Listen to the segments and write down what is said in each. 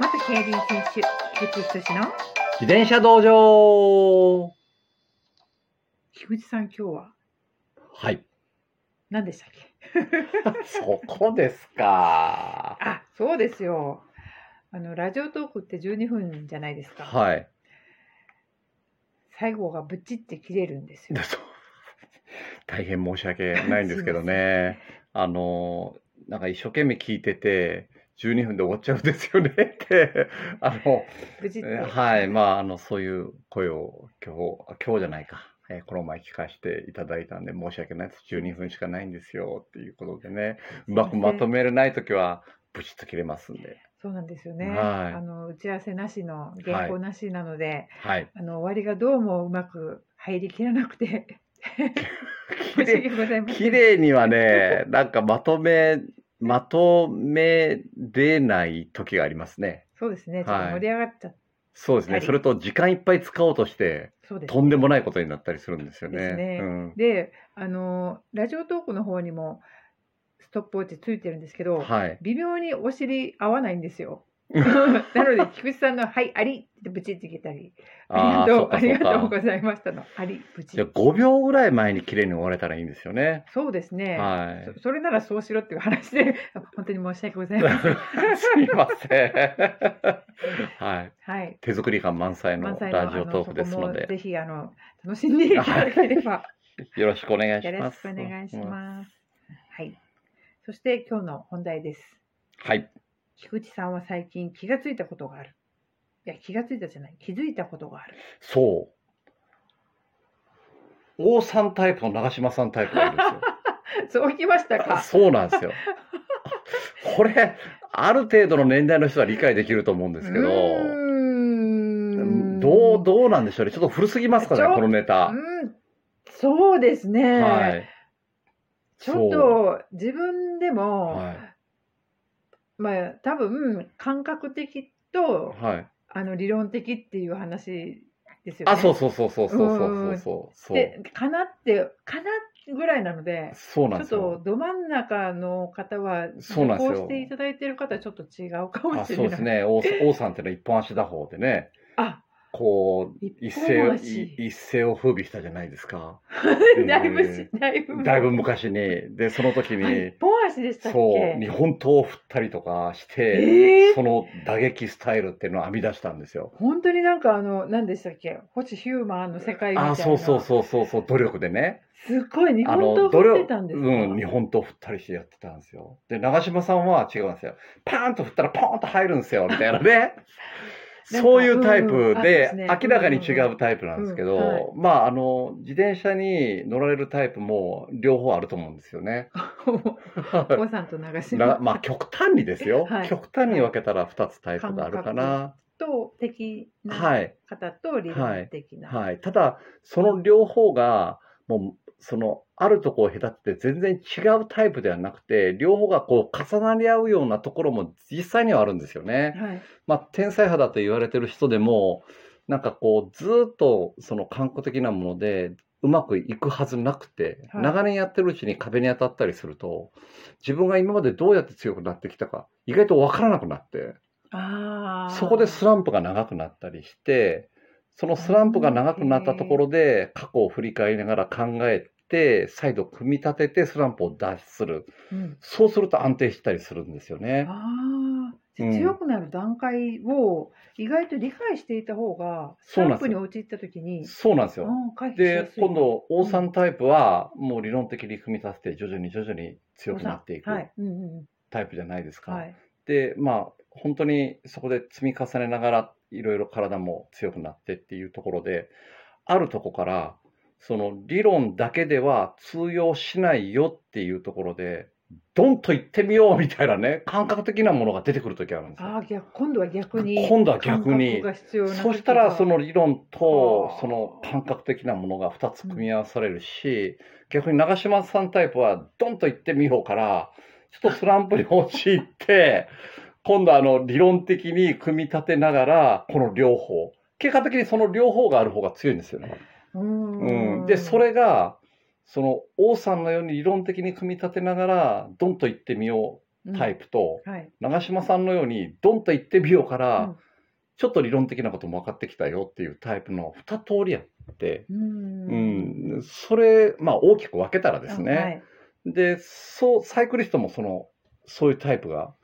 元競輪選手、菊池仁の自転車道場菊池さん今日は？はい。何でしたっけ？そこですか。あ、そうですよ。あの、ラジオトークって12分じゃないですか。はい。最後がブチって切れるんですよ。そう 大変申し訳ないんですけどね。あの、なんか一生懸命聞いてて、12分で終わっちゃうんですよねって、あの、はい、まあ、あの、そういう声を今日、あ今日じゃないか、えーこの前聞かせていただいたんで、申し訳ないです。12分しかないんですよっていうことでね、うまくまとめれないときは、ブチッと切れますんで。そうなんですよね。はい。あの、打ち合わせなしの、原稿なしなので、はい。あの、終わりがどうもうまく入りきらなくて、綺 申し訳麗ございにはね、なんかまとめ、まとめれない時がありますね。そうですね。ちょっと盛り上がっちゃっそうですね。はいそれと時間いっぱい使おうとして、そうです。とんでもないことになったりするんですよね。ですねうんで、あの、ラジオトークの方にもストップウォッチついてるんですけど、はい。微妙にお尻合わないんですよ。なので、菊池さんの、はい、ありってブチって切ったり、ありがとう、ありがとうございましたの、あり、ブチじゃあ。5秒ぐらい前に綺麗に終われたらいいんですよね。そうですね。はい。そそれならそうしろっていう話で、本当に申し訳ございません。すいません。はい。はい。手作り感満載のラジオトークですので、ぜひあの楽しんでいただければ よろしくお願いしよろします。くお願いしす。ます。はい。そして今日の本題です。はい。菊池さんは最近気がついたことがある。いや気がついたじゃない。気づいたことがある。そう。王さんタイプと長嶋さんタイプがいるんですよ。そうきましたか。そうなんですよ。これ、ある程度の年代の人は理解できると思うんですけうど、ーんどう、どうなんでしょうね。ちょっと古すぎますかね、このネタ。うんそうですね。はい。ちょっと自分でも、はい。まあ多分感覚的とはい。あの理論的っていう話ですよね。あ、そうそうそうそうそうそうそうそう。そうで、かなって、かなぐらいなので、そうなんちょっと。ど真ん中の方は、そうなんですよこうしていただいてる方はちょっと違うかもあしれない。そうですね。王王さんってのは一本足打法でね、あ、こう、一一世一世を風靡したじゃないですか。だいぶえし、だいぶ。だいぶ昔に。で、その時あに一、本足でしたっそう、け日本刀を振ったりとかして、ええその打撃スタイルっていうのを編み出したんですよ。本当になんかあの、何でしたっけ？星ヒューマンの世界みたいな。あ、そうそうそうそうそう、努力でね。すっごい日あ本刀振ってたんですか？うん、日本刀振ったりしてやってたんですよ。で、長嶋さんは違うんですよ。パーンと振ったらポーンと入るんですよ、みたいなね。そういうタイうんプで明らかに違うタイプなんですけど、まあ、あの、自転車に乗られるタイプも両方あると思うんですよね。王さんと長島なまあ、極端にですよ。はい極端に分けたら2つタイプがあるかな。と的なはい。方と理論的な。はい。ただ、その両方が、もう、その、あるとこを隔てて全然違うタイプではなくて、両方がこう重なり合うようなところも実際にはあるんですよね。はい。まあ、天才派だと言われてる人でも、なんかこう、ずーっとその感覚的なもので、うまくいくはずなくて、はい長年やってるうちに壁に当たったりすると、自分が今までどうやって強くなってきたか、意外とわからなくなって。そこでスランプが長くなったりして、そのスランプが長くなったところで、過去を振り返りながら考えて、再度組み立ててスランプを脱出する。うん、そうすると安定したりするんですよね。強くなる段階を意外と理解していた方が、スランプに陥った時に、そうなんですよ。で、今度、王さんタイプは、もう理論的に組み立てて、徐々に徐々に強くなっていくタイプじゃないですか。うん。はい。で、まあ、本当にそこで積み重ねながら、いろいろ体も強くなってっていうところで、あるとこから、その理論だけでは通用しないよっていうところで、ドンと言ってみようみたいなね、感覚的なものが出てくるときあるんですよ。ああ、逆、今度は逆に。今度は逆にそしたらその理論とはあその感覚的なものが2つ組み合わされるし、逆に長嶋さんタイプはドンと言ってみようからちょっとスランプに陥って今度あの理論的に組み立てながらこの両方。結果的にその両方がある方が強いんですよね。うん。ん、でそれがその王さんのように理論的に組み立てながらドンと言ってみようタイプと、はい。長嶋さんのようにドンと言ってみようから、うん。ちょっと理論的なことも分かってきたよっていうタイプの2通りあって、う。うん。ん、それ、まあ大きく分けたらですね、はい。で、そう、サイクリストもその、そういうタイプが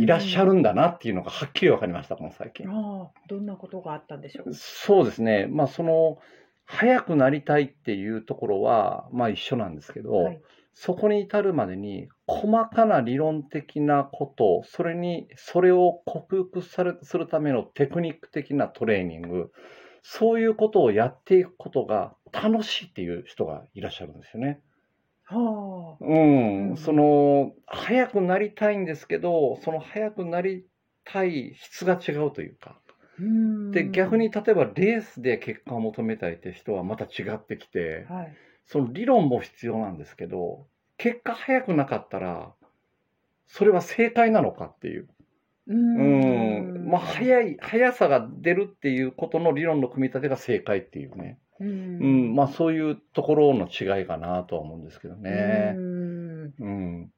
いらっしゃるんだなっていうのがはっきり分かりました、この最近。どんなことがあったんでしょう？そうですね、まあその、速くなりたいっていうところは、まあ一緒なんですけど、はい。そこに至るまでに細かな理論的なこと、それに、それを克服されするためのテクニック的なトレーニング、そういうことをやっていくことが楽しいっていう人がいらっしゃるんですよね。はあ。うん、うんその、速くなりたいんですけど、その速くなりたい質が違うというか。うんで、逆に、例えばレースで結果を求めたいって人はまた違ってきて、はい。その理論も必要なんですけど、結果早くなかったら、それは正解なのかっていう。ううん。まあ、早い、速さが出るっていうことの理論の組み立てが正解っていうね。ううんん。まあ、そういうところの違いかなとは思うんですけどねう。ん。うん。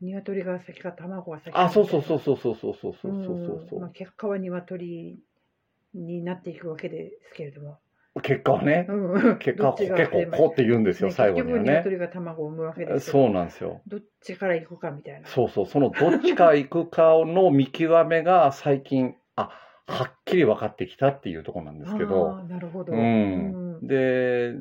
鶏が先か卵が先か。あ、そうそうそうそうそうそうそうそううんそうそうまあ、結果は鶏になっていくわけですけれども。結果はね、うん結果は結構こうって言うんですよ、ね最後にはね。が卵を産むわけですそうなんですよ。どっちから行くかみたいな。そうそう、そのどっちか行くかの見極めが最近、あ、はっきり分かってきたっていうところなんですけあど、ーなるほど。うんうんで、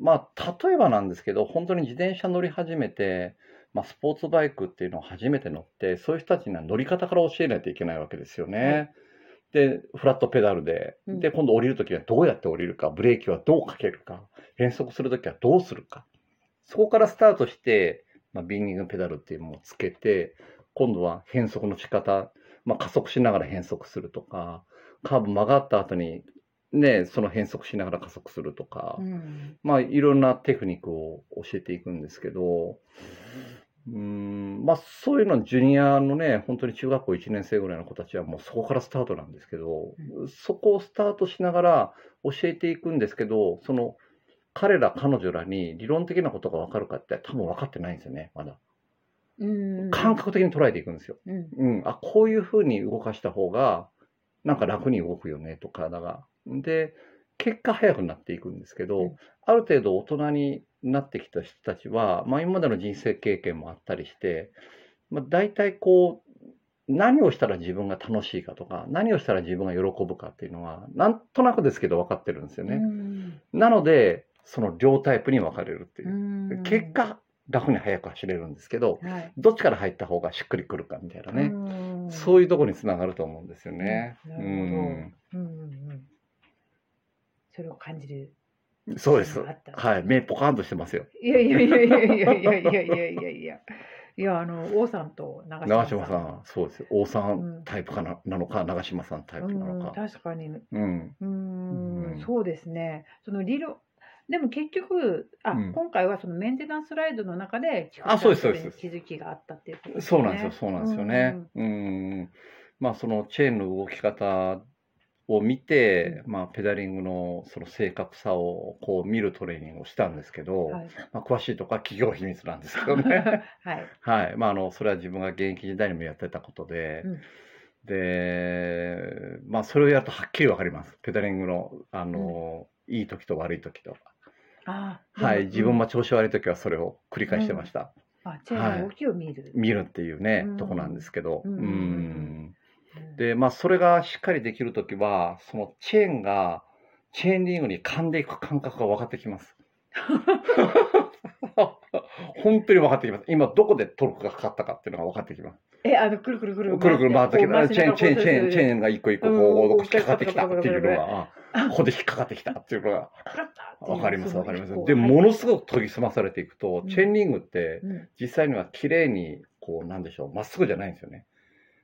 まあ、例えばなんですけど、本当に自転車乗り始めて、まあ、スポーツバイクっていうのを初めて乗って、そういう人たちには乗り方から教えないといけないわけですよね。で、フラットペダルで、うんで、今度降りるときはどうやって降りるか、ブレーキはどうかけるか、変速するときはどうするか。そこからスタートして、まあ、ビンディングペダルっていうのをつけて、今度は変速の仕方、まあ、加速しながら変速するとか、カーブ曲がった後に、ね、その変速しながら加速するとか、うんまあ、いろんなテクニックを教えていくんですけど、うーん、まあ、そういうの、ジュニアのね、本当に中学校1年生ぐらいの子たちはもうそこからスタートなんですけど、そこをスタートしながら教えていくんですけど、その、彼ら、彼女らに理論的なことが分かるかって多分分かってないんですよね、まだ。うん感覚的に捉えていくんですよ。うんうん、あ、こういうふうに動かした方が、なんか楽に動くよねと、体が。で、結果早くなっていくんですけど、うん。ある程度大人になってきた人たちは、まあ今までの人生経験もあったりして、まあ大体こう、何をしたら自分が楽しいかとか、何をしたら自分が喜ぶかっていうのは、なんとなくですけど分かってるんですよね。うん。なので、その両タイプに分かれるっていう。う。ん。結果、楽に速く走れるんですけど、はい。どっちから入った方がしっくりくるかみたいなね。うん。そういうところにつながると思うんですよね。ううんん。うんうんうんそれを感じる。ん、そうです。はい、目ポカンとしてますよ。いやいやいやいやいやいやいやいやいやいや。いや、あの、王さんと長長嶋さん。嶋さん、そうですよ。王さうんんタイプかな,、なのか、長嶋さんタイプなうん、のか。確かに。ううん。うんそうですね。その理論。でも結局、あ、うん今回はそのメンテナンスライドの中で、あそうですそうです気づきがあったっていうことそうなんですよ、そうなんですよね。うん。まあ、そのチェーンの動き方を見て、まあ、ペダリングのその正確さをこう見るトレーニングをしたんですけど、うんはい。まあ、詳しいとこは企業秘密なんですけどね。はい。はい。まあ、あの、それは自分が現役時代にもやってたことで、うんで、まあ、それをやるとはっきりわかります。ペダリングの、あの、いい時と悪い時と。あはい。自分も、も調子悪い時はそれを繰り返してました。あ、チェーンの動きを見る。見るっていうね、うんとこなんですけど。うんうんうん、で、まあ、それがしっかりできる時は、そのチェーンが、チェーンリングに噛んでいく感覚が分かってきます。本当に分かってきます。今どこでトルクがかかったかっていうのが分かってきます。え、あの、くるくるくる。くるくる回ってきた。チェーン、チェーン、チェーン、チェン。ーンが一個一個こう引っかかってきたっていうのが、あここで引っかかってきたっていうのが分かります、分かりますで、ものすごく研ぎ澄まされていくとう、んチェーンリングってうん実際には綺麗に、こう、なんでしょう、まっすぐじゃないんですよね。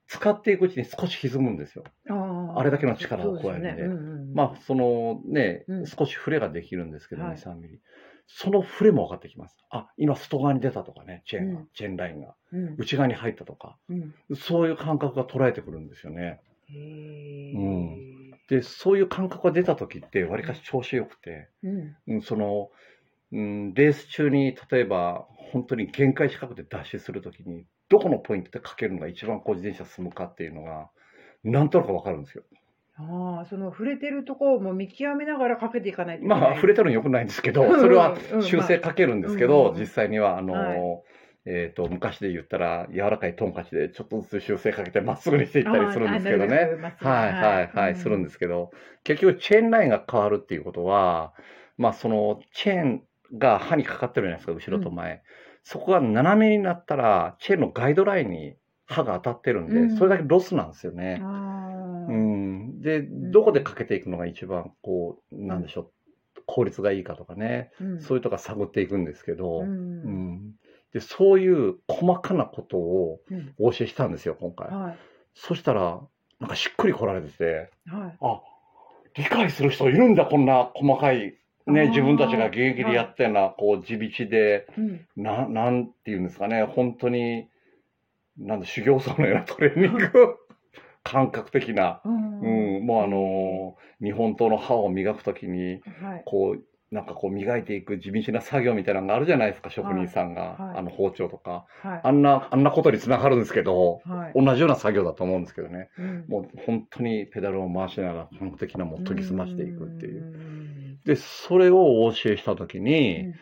使っていくうちに少し歪むんですよ。あー。あれだけの力を加えるんでそうすねうんうんまあ、そのね、うん。少し触れができるんですけど、はい。2、3ミリ。その触れも分かってきます。あ、今外側に出たとかね、チェーンが、うん。チェーンラインが。うん。内側に入ったとか、うん。そういう感覚が捉えてくるんですよね。うん。で、そういう感覚が出た時って、わりかし調子よくて、うん。うん、その、うん、レース中に、例えば、本当に限界近くでダッシュするときに、どこのポイントでかけるのが一番こう自転車進むかっていうのが、なんとなくわかるんですよ。ああ、その触れてるところも見極めながらかけていかないといけない。まあ、触れてるのよくないんですけど、うんそれはうん修正かけるんですけど、実際には、あの、はいえっ、と、昔で言ったら、柔らかいトンカチでちょっとずつ修正かけてまっすぐにしていったりするんですけどね。はいはいはい、するんですすけど、結局チェーンラインが変わるっていうことは、まあそのチェーンが刃にかかってるじゃないですか、後ろと前。そこが斜めになったら、チェーンのガイドラインに刃が当たってるんで、うんそれだけロスなんですよね。うん。で、どこでかけていくのが一番、こう、なんでしょう、効率がいいかとかね、うんそういうとこ探っていくんですけど、ううんん。で、そういう細かなことをうんお教えしたんですよ、今回。はいそしたら、なんかしっくり来られてて、はい。あ、理解する人いるんだ、こんな細かい、ね、自分たちが現役でやったような、こう、地道で、うん。な、なんていうんですかね、本当に、なんだ、修行僧のようなトレーニング、感覚的な、うん。うん、もうあのー日本刀の刃を磨くときに、はい。こう、なんかこう磨いていく地道な作業みたいなのがあるじゃないですか、職人さんが、はい。はいあの包丁とか。はい。あんな、あんなことにつながるんですけど、はい。同じような作業だと思うんですけどね。うん。もう本当にペダルを回しながら本格的なもう研ぎ澄ましていくっていう。んで、それをお教えしたときに、うん。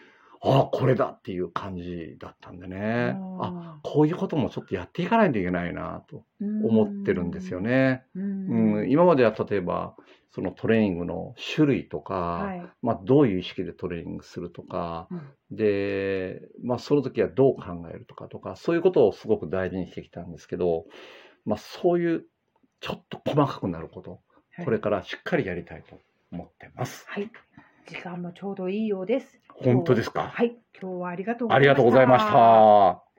ああ、これだっていう感じだったんでね。あ、こういうこともちょっとやっていかないといけないなと思ってるんですよ。ね。うん。うん、今までは例えば、そのトレーニングの種類とか、はい。まあ、どういう意識でトレーニングするとか、うん。で、まあ、その時はどう考えるとかとか、そういうことをすごく大事にしてきたんですけど、まあ、そういうちょっと細かくなること、はい。これからしっかりやりたいと思ってます。はい。時間もちょうどいいようです。本当ですか？はい。今日はありがとうございました。ありがとうございました。